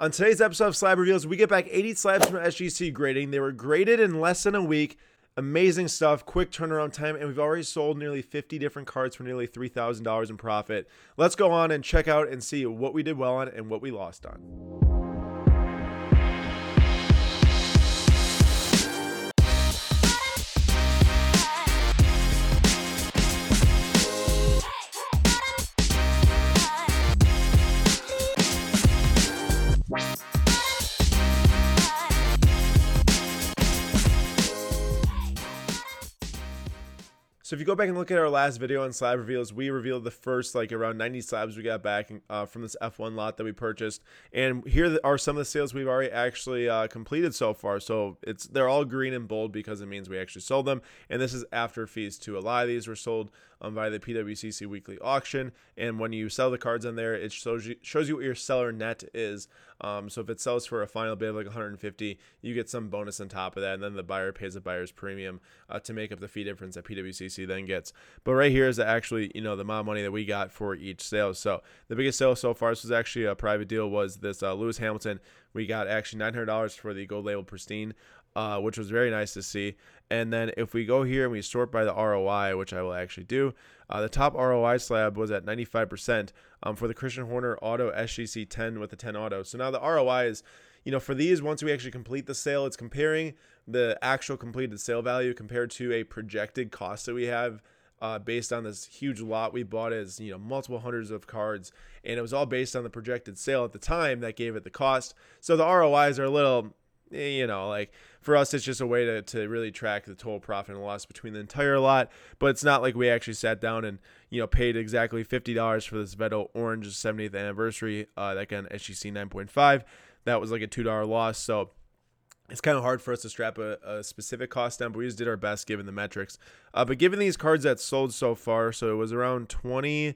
On today's episode of Slab Reveals, we get back 80 slabs from SGC grading. They were graded in less than a week. Amazing stuff, quick turnaround time, and we've already sold nearly 50 different cards for nearly $3,000 in profit. Let's go on and check out and see what we did well on and what we lost on. So if you go back and look at our last video on slab reveals, we revealed the first like around 90 slabs we got back uh, from this F1 lot that we purchased. And here are some of the sales we've already actually uh, completed so far. So it's they're all green and bold because it means we actually sold them. And this is after fees too. A lot of these were sold um, via the PWCC weekly auction. And when you sell the cards on there, it shows you shows you what your seller net is. Um, so if it sells for a final bid of like 150, you get some bonus on top of that, and then the buyer pays a buyer's premium uh, to make up the fee difference that PWCC then gets. But right here is actually you know the amount of money that we got for each sale. So the biggest sale so far, this was actually a private deal, was this uh, Lewis Hamilton. We got actually $900 for the gold label pristine uh, which was very nice to see. And then if we go here and we sort by the ROI, which I will actually do, uh, the top ROI slab was at 95% um, for the Christian Horner Auto SGC 10 with the 10 Auto. So now the ROI is, you know, for these, once we actually complete the sale, it's comparing the actual completed sale value compared to a projected cost that we have. Uh, based on this huge lot we bought as you know multiple hundreds of cards and it was all based on the projected sale at the time that gave it the cost so the rois are a little you know, like for us, it's just a way to, to really track the total profit and loss between the entire lot. But it's not like we actually sat down and, you know, paid exactly $50 for this Vettel Orange 70th anniversary. Uh, that got SGC 9.5. That was like a $2 loss. So it's kind of hard for us to strap a, a, specific cost down, but we just did our best given the metrics. Uh, but given these cards that sold so far, so it was around 20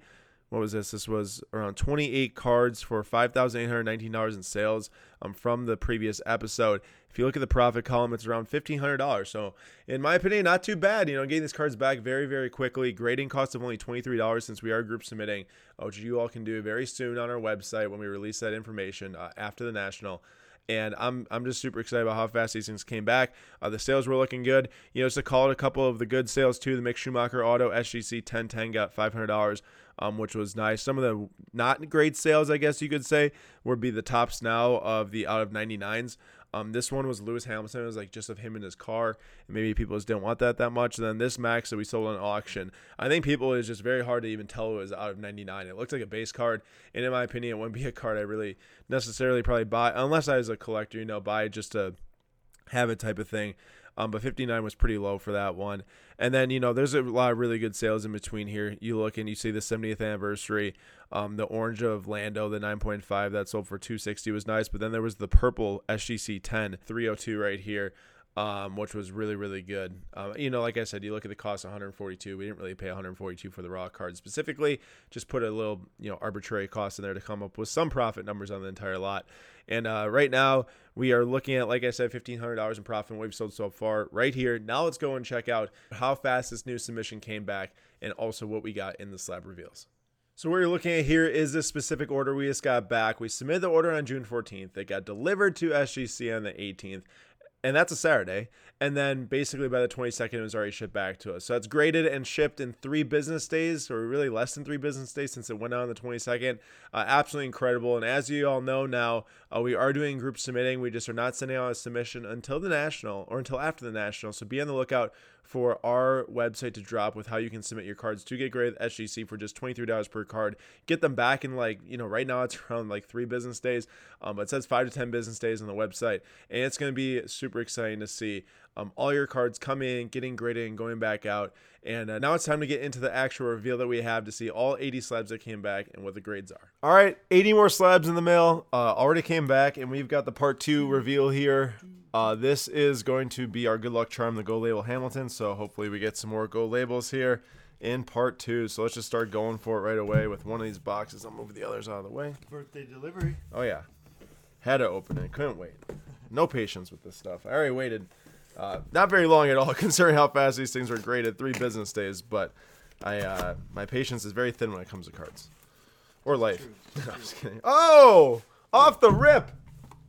what was this? This was around 28 cards for $5,819 in sales um, from the previous episode. If you look at the profit column, it's around $1,500. So, in my opinion, not too bad. You know, getting these cards back very, very quickly. Grading cost of only $23 since we are group submitting, which you all can do very soon on our website when we release that information uh, after the national and I'm I'm just super excited about how fast these things came back. Uh, the sales were looking good. You know, just to call it a couple of the good sales too. The Mick Schumacher Auto SGC 1010 got $500 um, which was nice. Some of the not great sales, I guess you could say, would be the Topps now of the out of 99s. Um, this one was Lewis Hamilton. It was like just of him in his car. And maybe people just didn't want that that much. And then this Max that we sold on auction, I think people is just very hard to even tell it was out of 99. It looked like a base card, and in my opinion, it wouldn't be a card I really necessarily probably buy unless I was a collector. You know, buy just to have it type of thing. Um, but 59 was pretty low for that one. And then, you know, there's a lot of really good sales in between here. You look and you see the 70th anniversary, um, the orange of Lando, the 9.5 that sold for 260 was nice. But then there was the purple SGC 10 302 right here um, which was really really good. Um, you know, like I said, you look at the cost 142. We didn't really pay 142 for the raw card specifically. Just put a little you know arbitrary cost in there to come up with some profit numbers on the entire lot. And uh, right now we are looking at, like I said, $1,500 in profit and we've sold so far right here. Now let's go and check out how fast this new submission came back and also what we got in the slab reveals. So what you're looking at here is this specific order we just got back. We submitted the order on June 14th. It got delivered to SGC on the 18th and that's a Saturday. And then basically by the 22nd, it was already shipped back to us. So it's graded and shipped in three business days, or really less than three business days since it went out on the 22nd. Uh, absolutely incredible. And as you all know now, uh, we are doing group submitting. We just are not sending out a submission until the national or until after the national. So be on the lookout for our website to drop with how you can submit your cards to get graded SGC for just $23 per card. Get them back in like, you know, right now it's around like three business days. Um, but it says five to 10 business days on the website. And it's going to be super exciting to see um, all your cards come in, getting graded, and going back out. And uh, now it's time to get into the actual reveal that we have to see all 80 slabs that came back and what the grades are. All right, 80 more slabs in the mail. Uh, already came back, and we've got the part two reveal here. Uh, this is going to be our good luck charm, the Go Label Hamilton. So hopefully we get some more Go labels here in part two. So let's just start going for it right away with one of these boxes. I'll move the others out of the way. Birthday delivery. Oh yeah, had to open it. Couldn't wait. No patience with this stuff. I already waited uh, not very long at all, considering how fast these things were graded. Three business days, but I uh, my patience is very thin when it comes to cards or life. I'm just kidding. Oh, off the rip!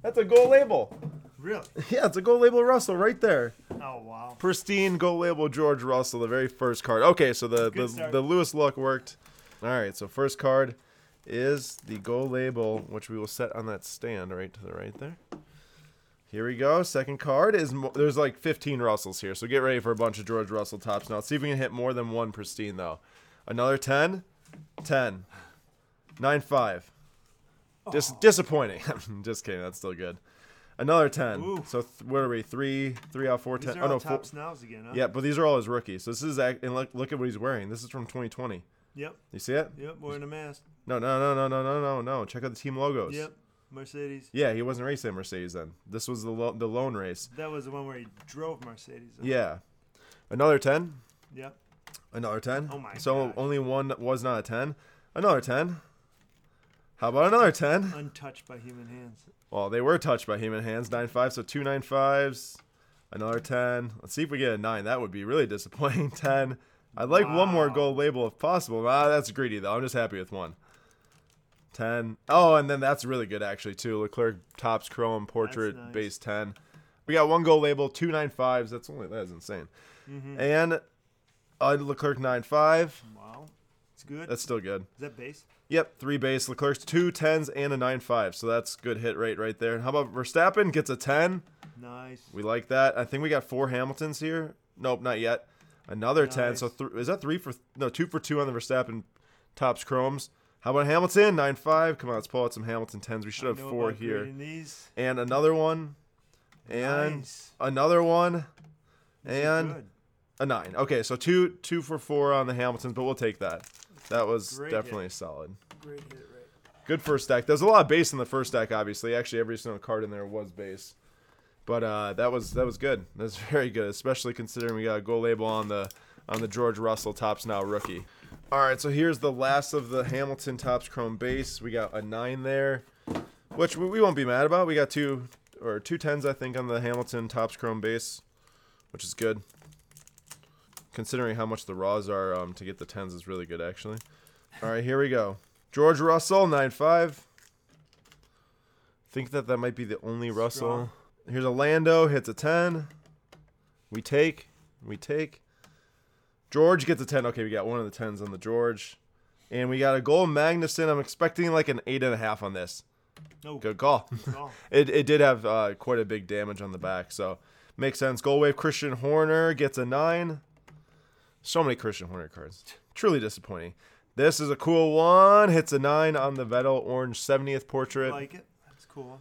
That's a gold label. Really? Yeah, it's a gold label Russell right there. Oh wow. Pristine gold label George Russell, the very first card. Okay, so the Good the, start. the Lewis luck worked. All right, so first card is the gold label, which we will set on that stand right to the right there. Here we go. Second card is mo- there's like 15 Russells here, so get ready for a bunch of George Russell Topps. Now, let's see if we can hit more than one pristine though. Another 10, 10, 9 5. Dis- oh. disappointing. Just kidding. That's still good. Another 10. Ooh. So th- what are we? Three, three out of four, These 10. are Oh no, four, tops nows again, huh? yeah, but these are all his rookies. So this is act- and look, look at what he's wearing. This is from 2020. Yep. You see it? Yep. Wearing a mask. No, no, no, no, no, no, no, no. Check out the team logos. Yep. Mercedes. Yeah, he wasn't racing at Mercedes then. This was the lo- the lone race. That was the one where he drove Mercedes. huh? Yeah. Another 10. Yep. Another 10. Oh my So gosh. only one was not a 10. Another 10. How about another 10? Untouched by human hands. Well, they were touched by human hands. 9 5, so two 9 5s. Another 10. Let's see if we get a 9. That would be really disappointing. 10. I'd like one more gold label if possible. Ah, that's greedy, though. I'm just happy with one. 10. Oh, and then that's really good, actually, too. Leclerc Topps Chrome Portrait nice. Base 10. We got one gold label, two 9 5s. That's only, that is insane. Mm-hmm. And uh, Leclerc 9 5. Wow. It's good. That's still good. Is that base? Yep, three base. Leclerc's two 10s and a 9 5. So that's good hit rate right there. How about Verstappen gets a 10? Nice. We like that. I think we got four Hamiltons here. Nope, not yet. Another 10. So th- is that three for no two for two on the Verstappen Topps chromes? How about Hamilton? 9 5. Come on, let's pull out some Hamilton 10s. We should have four here. And another one. And another one. These and a 9. Okay, so two two for four on the Hamiltons, but we'll take that. That was Great definitely hit. solid. great hit rate. Good first deck. There's a lot of base in the first deck, obviously. Actually, every single card in there was base. But uh, that was that was good. That's very good, especially considering we got a gold label on the on the George Russell Topps now rookie. All right, so here's the last of the Hamilton Topps chrome base. We got a nine there, which we won't be mad about. We got two or two tens, I think, on the Hamilton Topps chrome base, which is good. Considering how much the raws are um, to get the tens is really good, actually. All right, here we go. George Russell, 9 5. Think that that might be the only Russell. Here's a Lando, hits a 10. We take. We take. George gets a 10. Okay, we got one of the 10s on the George. And we got a gold Magnussen. I'm expecting like an 8.5 on this. No. Good call. call. it, it did have uh, quite a big damage on the back, so makes sense. Gold Wave Christian Horner gets a 9. So many Christian Horner cards. Truly disappointing. This is a cool one. Hits a 9 on the Vettel Orange 70th portrait. like it. That's cool.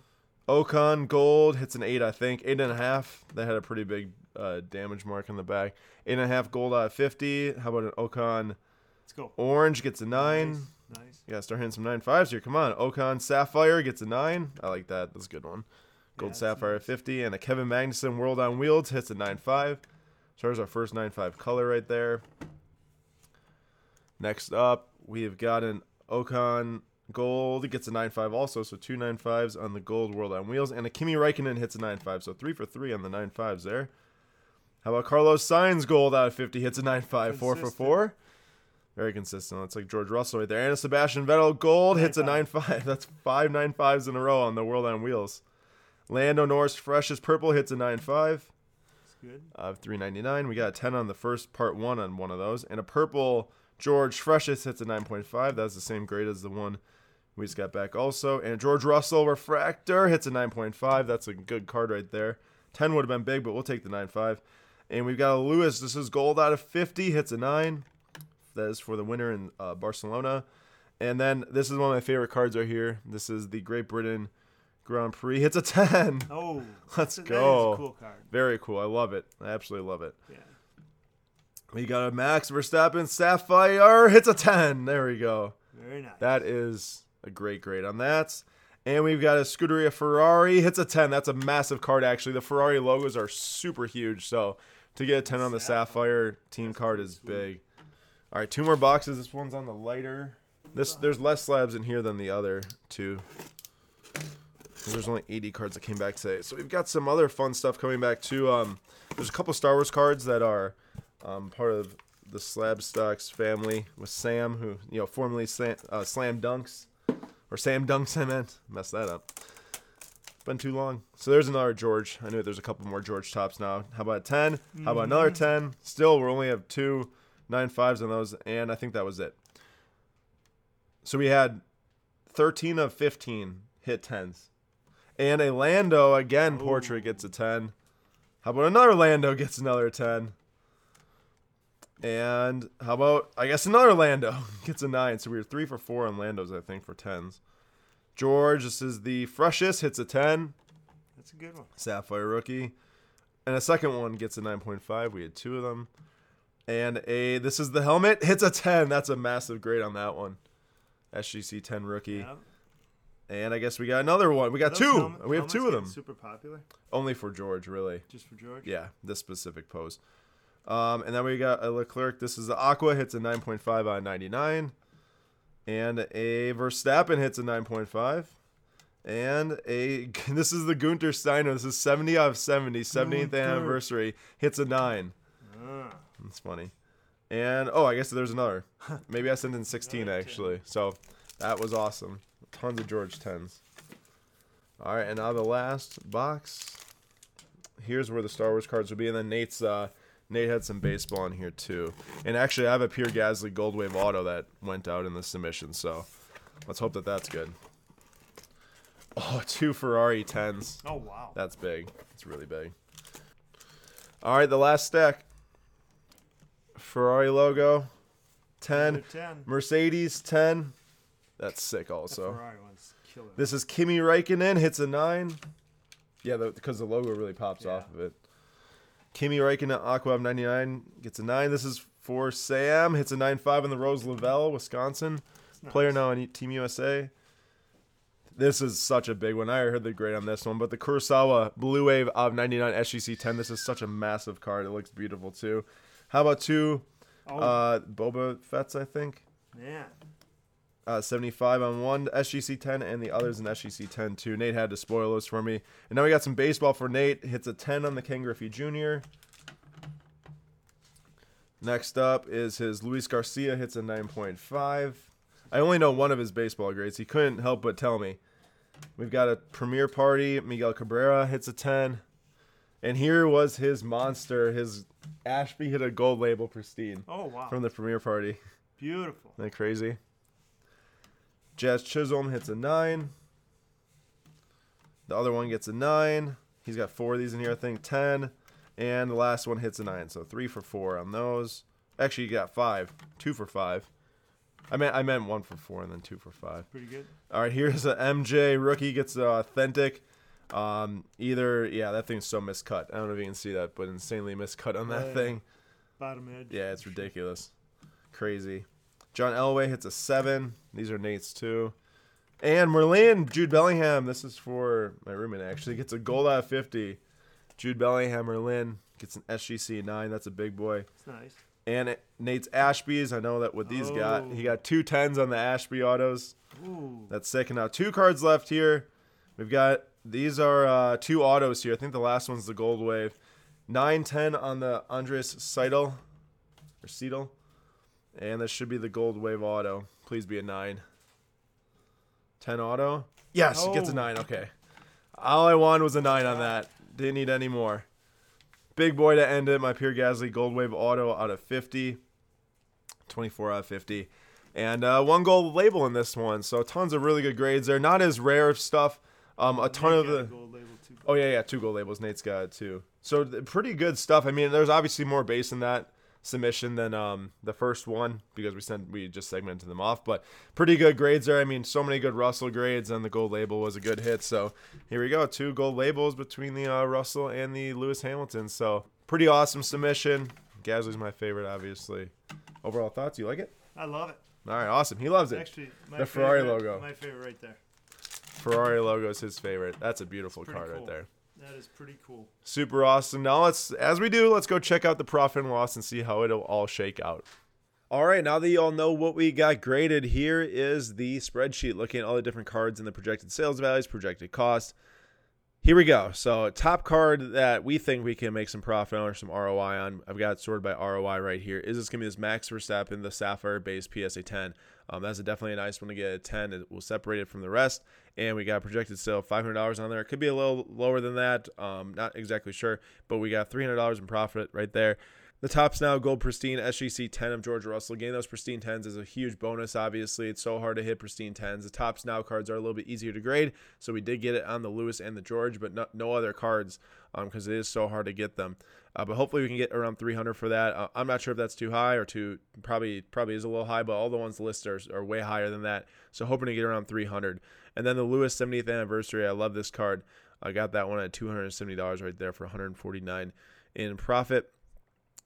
Ocon Gold hits an 8, I think. 8.5. That had a pretty big uh, damage mark on the back. 8.5 gold out of 50. How about an Ocon Let's go. Orange gets a 9. Nice. nice. You gotta start hitting some nine fives here. Come on. Ocon Sapphire gets a 9. I like that. That's a good one. Gold Yeah, Sapphire nice. 50. And a Kevin Magnussen World on Wheels hits a 9 5. So there's our first 9 5 color right there. Next up, we've got an Ocon Gold. Gets a 9 5 also. So two 9 5s on the Gold World on Wheels. And a Kimi Räikkönen hits a 9 5. So three for three on the 9 5s there. How about Carlos Sainz Gold out of 50 hits a 9 5, 4 for 4. Very consistent. That's like George Russell right there. And a Sebastian Vettel Gold hits a 9 9-5. 5. That's five 9 5s in a row on the World on Wheels. Lando Norris Freshest Purple hits a 9 5 It's good. Uh, of 399. We got a 10 on the first part one on one of those. And a purple George Freshest hits a 9.5. That's the same grade as the one we just got back also. And George Russell Refractor hits a 9.5. That's a good card right there. 10 would have been big, but we'll take the 9.5. And we've got a Lewis. This is gold out of 50. Hits a 9. That is for the winner in uh, Barcelona. And then this is one of my favorite cards right here. This is the Great Britain Grand Prix. Hits a 10. Oh, Let's go. a cool card. Very cool. I love it. I absolutely love it. Yeah. We got a Max Verstappen Sapphire hits a 10. There we go. Very nice. That is a great grade on that. And we've got a Scuderia Ferrari hits a 10. That's a massive card actually. The Ferrari logos are super huge, so to get a 10 on the Sapphire team card is big. All right, two more boxes. This one's on the lighter. This there's less slabs in here than the other two. There's only 80 cards that came back today. So we've got some other fun stuff coming back too. Um, there's a couple Star Wars cards that are um, part of the Slab Stocks family with Sam, who you know formerly Sam, uh, Slam Dunks or Sam Dunks. I meant messed that up. Been too long. So there's another George. I know there's a couple more George Topps now. How about 10? How about another mm-hmm. 10? Still, we only have two nine fives on those, and I think that was it. So we had 13 of 15 hit 10s. And a Lando, again, portrait gets a 10. How about another Lando gets another 10? And how about, I guess, another Lando gets a 9. So we were 3 for 4 on Landos, I think, for 10s. George, this is the freshest, hits a 10. That's a good one. Sapphire rookie. And a second one gets a 9.5. We had two of them. And a, this is the helmet, hits a 10. That's a massive grade on that one. SGC 10 rookie. Yeah. And I guess we got another one. We got two. helmet- we have two of them. Super popular, Only for George, really. just for George. Yeah, this specific pose. Um, and then we got a Leclerc. This is the Aqua hits a 9.5 out of 99. And a Verstappen hits a 9.5. And a this is the Gunter Steiner. This is 70 out of 70, 70th Gunter. anniversary. Hits a 9. Ah, That's funny. And oh, I guess there's another. Maybe I sent in 16 actually. So that was awesome. Tons of George 10s. All right, and now the last box. Here's where the Star Wars cards will be, and then Nate's uh, Nate had some baseball in here too. And actually, I have a Pierre Gasly Gold Wave Auto that went out in the submission. So let's hope that that's good. Oh, two Ferrari 10s. oh wow. That's big. It's really big. All right, the last stack. Ferrari logo, 10. Ten. Mercedes, 10. That's sick The also. Killer. This is Kimi Raikkonen, hits a 9. Yeah, because the, logo really pops Yeah. off of it. Kimi Raikkonen, Aqua 99, gets a 9. This is for Sam, hits a nine five in the Rose Lavelle, Wisconsin. It's Player now on Team USA. This is such a big one. I heard the grade on this one, but the Kurosawa Blue Wave of 99 SGC 10. This is such a massive card. It looks beautiful too. How about two Oh uh, Boba Fett's, I think? man. Uh, 75 on one SGC 10, and the other's an SGC 10 too. Nate had to spoil those for me. And now we got some baseball for Nate. Hits a 10 on the Ken Griffey Jr. Next up is his Luis Garcia. Hits a 9.5. I only know one of his baseball grades. He couldn't help but tell me. We've got a premier party. Miguel Cabrera hits a 10. And here was his monster. His Ashby hit a gold label pristine Oh wow. from the premiere party. Beautiful. Isn't that crazy? Jazz Chisholm hits a nine. The other one gets a nine. He's got four of these in here, I think. Ten. And the last one hits a nine. So three for four on those. Actually, you got five. Two for five. I meant I meant one for four and then two for five. Pretty good. All right, here's a MJ rookie gets a authentic. Um, either yeah, that thing's so miscut. I don't know if you can see that, but insanely miscut on that Yeah. thing. Bottom edge. Yeah, it's ridiculous. Crazy. John Elway hits a seven. These are Nate's too. And Merlin, Jude Bellingham. This is for my roommate actually. Gets a gold out of 50. Jude Bellingham, Merlin gets an SGC 9. That's a big boy. It's nice. And it, Nate's Ashby's. I know that what these got. He got two tens on the Ashby autos. Ooh. That's sick. And now two cards left here. We've got these are uh, two autos here. I think the last one's the gold wave. Nine ten on the Andres Seidel or Seidel. And this should be the gold wave auto. Please be a 9. 10 auto. Yes, it gets a Oh. 9. Okay. All I wanted was a 9 on that. Didn't need any more. Big boy to end it. My Pierre Gasly gold wave auto out of 50. 24 out of 50. And uh, one gold label in this one. So tons of really good grades there. Not as rare of stuff. Um, a ton Nate of the. gold label. Oh yeah, yeah, two gold labels. Nate's got it too. So pretty good stuff. I mean, there's obviously more base in that submission than um the first one because we sent we just segmented them off. But pretty good grades there. I mean, so many good Russell grades, and the gold label was a good hit. So here we go, two gold labels between the uh, Russell and the Lewis Hamilton. So pretty awesome submission. Gasly's my favorite, obviously. Overall thoughts? You like it? I love it. All right, awesome. He loves it. Actually, my The Ferrari logo. My favorite right there. Ferrari logo is his favorite. That's a beautiful card right there. That is pretty cool. Super awesome. Now let's, as we do, let's go check out the profit and loss and see how it'll all shake out. All right, now that you all know what we got graded, here is the spreadsheet looking at all the different cards and the projected sales values, projected cost. Here we go. So, top card that we think we can make some profit on or some ROI on. I've got it sorted by ROI right here. Is this going to be this Max Verstappen, the Sapphire base PSA 10? Um, that's a definitely a nice one to get a 10. It will separate it from the rest. And we got projected sale $500 on there. It could be a little lower than that. Um, not exactly sure, but we got $300 in profit right there. The Topps Now Gold Pristine SGC 10 of George Russell. Getting those pristine 10s is a huge bonus, obviously. It's so hard to hit pristine 10s. The Topps Now cards are a little bit easier to grade, so we did get it on the Lewis and the George, but no, no other cards because um, it is so hard to get them. Uh, but hopefully we can get around 300 for that. Uh, I'm not sure if that's too high or too probably probably is a little high, but all the ones listed are, are way higher than that. So hoping to get around 300. And then the Lewis 70th anniversary. I love this card. I got that one at $270 right there for 149 in profit.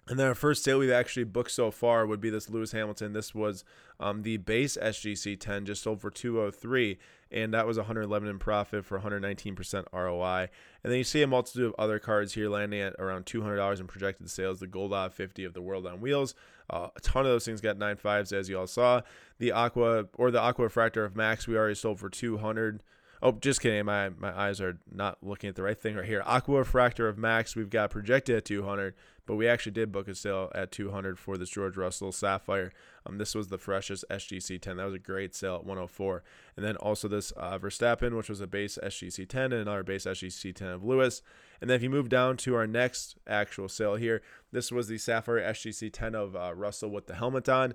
And then our first sale we've actually booked so far would be this Lewis Hamilton. This was um, the base SGC 10, just sold for 203, and that was 111 in profit for 119% ROI. And then you see a multitude of other cards here landing at around $200 in projected sales. The Gold Odd 50 of the World on Wheels. Uh, a ton of those things got nine fives, as you all saw. The Aqua or the Aqua Fractor of Max, we already sold for 200. Oh, just kidding. My my eyes are not looking at the right thing right here. Aqua Fractor of Max, we've got projected at 200, but we actually did book a sale at 200 for this George Russell Sapphire. Um, this was the freshest SGC 10. That was a great sale at 104. And then also this uh, Verstappen, which was a base SGC 10 and another base SGC 10 of Lewis. And then if you move down to our next actual sale here, this was the Sapphire SGC 10 of uh, Russell with the helmet on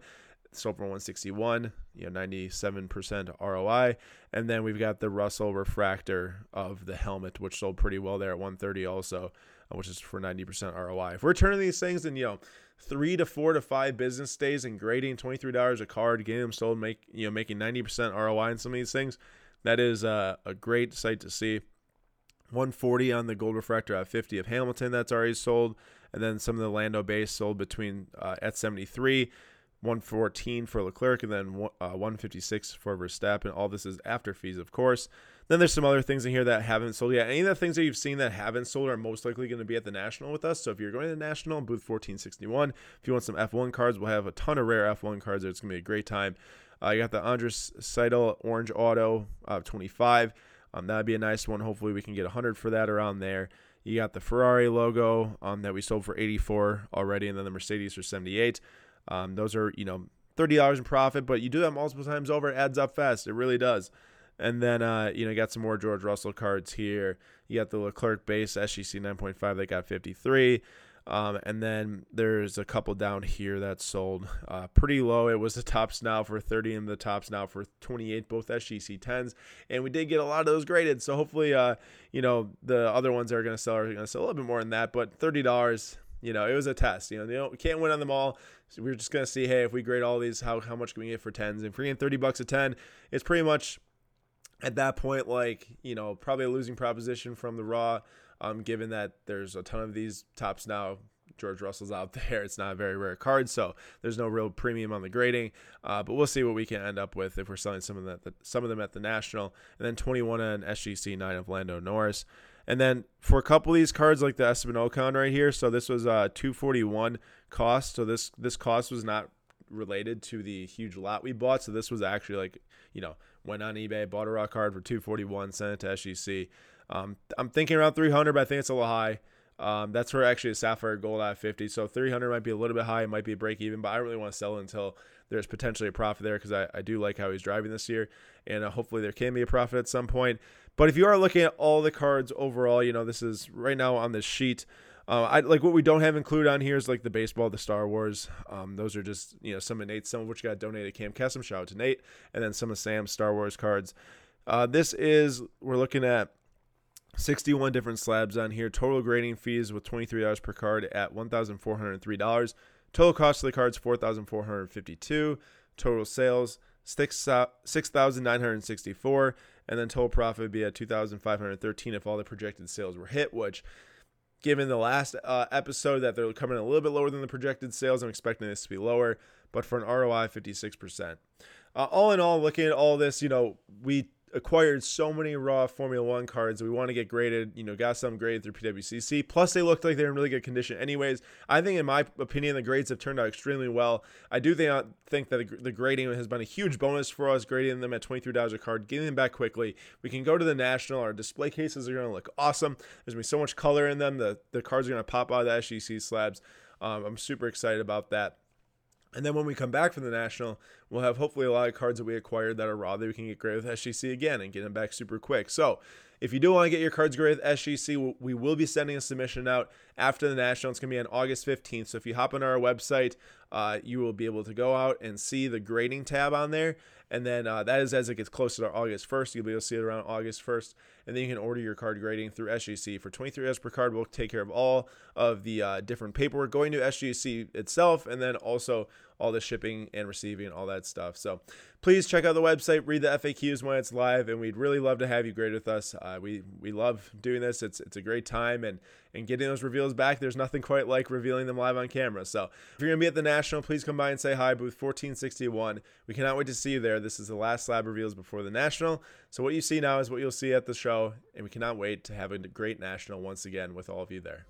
sold for 161, you know, 97% ROI. And then we've got the Russell refractor of the helmet, which sold pretty well there at 130 also, uh, which is for 90% ROI. If we're turning these things in, you know, three to four to five business days and grading $23 a card, getting them sold, make you know, making 90% ROI in some of these things, that is uh, a great sight to see. 140 on the gold refractor at 50 of Hamilton that's already sold, and then some of the Lando base sold between uh, at 73 114 for Leclerc, and then uh, 156 for Verstappen. All this is after fees, of course. Then there's some other things in here that haven't sold yet. Any of the things that you've seen that haven't sold are most likely going to be at the National with us. So if you're going to the National, booth 1461. If you want some F1 cards, we'll have a ton of rare F1 cards. There. It's going to be a great time. Uh, you got the Andres Seidl Orange Auto uh, 25. Um, that'd be a nice one. Hopefully we can get 100 for that around there. You got the Ferrari logo um, that we sold for 84 already, and then the Mercedes for 78. Um, those are, you know, $30 in profit, but you do that multiple times over, it adds up fast. It really does. And then, uh, you know, you got some more George Russell cards here. You got the Leclerc base SGC 9.5 that got 53. Um, and then there's a couple down here that sold uh, pretty low. It was the Topps Now for 30 and the Topps Now for 28, both SGC 10s. And we did get a lot of those graded. So hopefully, uh, you know, the other ones that are going to sell are going to sell a little bit more than that. But $30, you know, it was a test. You know, you we can't win on them all. So we're just gonna see, hey, if we grade all these, how how much can we get for tens? And if we're getting thirty bucks a ten, it's pretty much at that point like you know probably a losing proposition from the raw. Um, given that there's a ton of these Topps now. George Russell's out there. It's not a very rare card, so there's no real premium on the grading. Uh, but we'll see what we can end up with if we're selling some of that, some of them at the national, and then 21 on SGC nine of Lando Norris. And then for a couple of these cards, like the Esteban Ocon right here, so this was uh 241 cost. So this this cost was not related to the huge lot we bought. So this was actually like you know went on eBay, bought a raw card for 241, sent it to SGC. Um, I'm thinking around 300, but I think it's a little high. Um, that's where actually a Sapphire Gold at 50. So 300 might be a little bit high. It might be a break even, but I really want to sell it until there's potentially a profit there because I, I do like how he's driving this year. And uh, hopefully there can be a profit at some point. But if you are looking at all the cards overall, you know, this is right now on this sheet. Uh, I like what we don't have included on here is like the baseball, the Star Wars. Um, those are just you know some of Nate's, some of which got donated Cam Kessam. Shout out to Nate, and then some of Sam's Star Wars cards. Uh, this is we're looking at 61 different slabs on here. Total grading fees with $23 per card at $1,403. Total cost of the cards 4452 Total sales 6964 and then total profit would be at 2513 if all the projected sales were hit which given the last uh, episode that they're coming a little bit lower than the projected sales i'm expecting this to be lower but for an roi 56% uh, all in all looking at all this you know we acquired so many raw Formula One cards. We want to get graded, you know, got some graded through PWCC. Plus, they looked like they're in really good condition. Anyways, I think, in my opinion, the grades have turned out extremely well. I do think, that the grading has been a huge bonus for us, grading them at $23 a card, getting them back quickly. We can go to the National. Our display cases are going to look awesome. There's going to be so much color in them. The, the cards are going to pop out of the SGC slabs. Um, I'm super excited about that. And then when we come back from the national, we'll have hopefully a lot of cards that we acquired that are raw that we can get graded with SGC again and get them back super quick. So if you do want to get your cards graded with SGC, we will be sending a submission out after the national. It's going to be on August 15th. So if you hop on our website, uh, you will be able to go out and see the grading tab on there. And then uh, that is as it gets closer to August 1st. You'll be able to see it around August 1st. And then you can order your card grading through SGC. For $23 per card, we'll take care of all of the uh, different paperwork going to SGC itself, and then also all the shipping and receiving, all that stuff. So please check out the website, read the FAQs when it's live, and we'd really love to have you grade with us. Uh, we we love doing this. It's it's a great time, and and getting those reveals back. There's nothing quite like revealing them live on camera. So if you're gonna be at the national, please come by and say hi. Booth 1461. We cannot wait to see you there. This is the last slab reveals before the national. So what you see now is what you'll see at the show, and we cannot wait to have a great national once again with all of you there.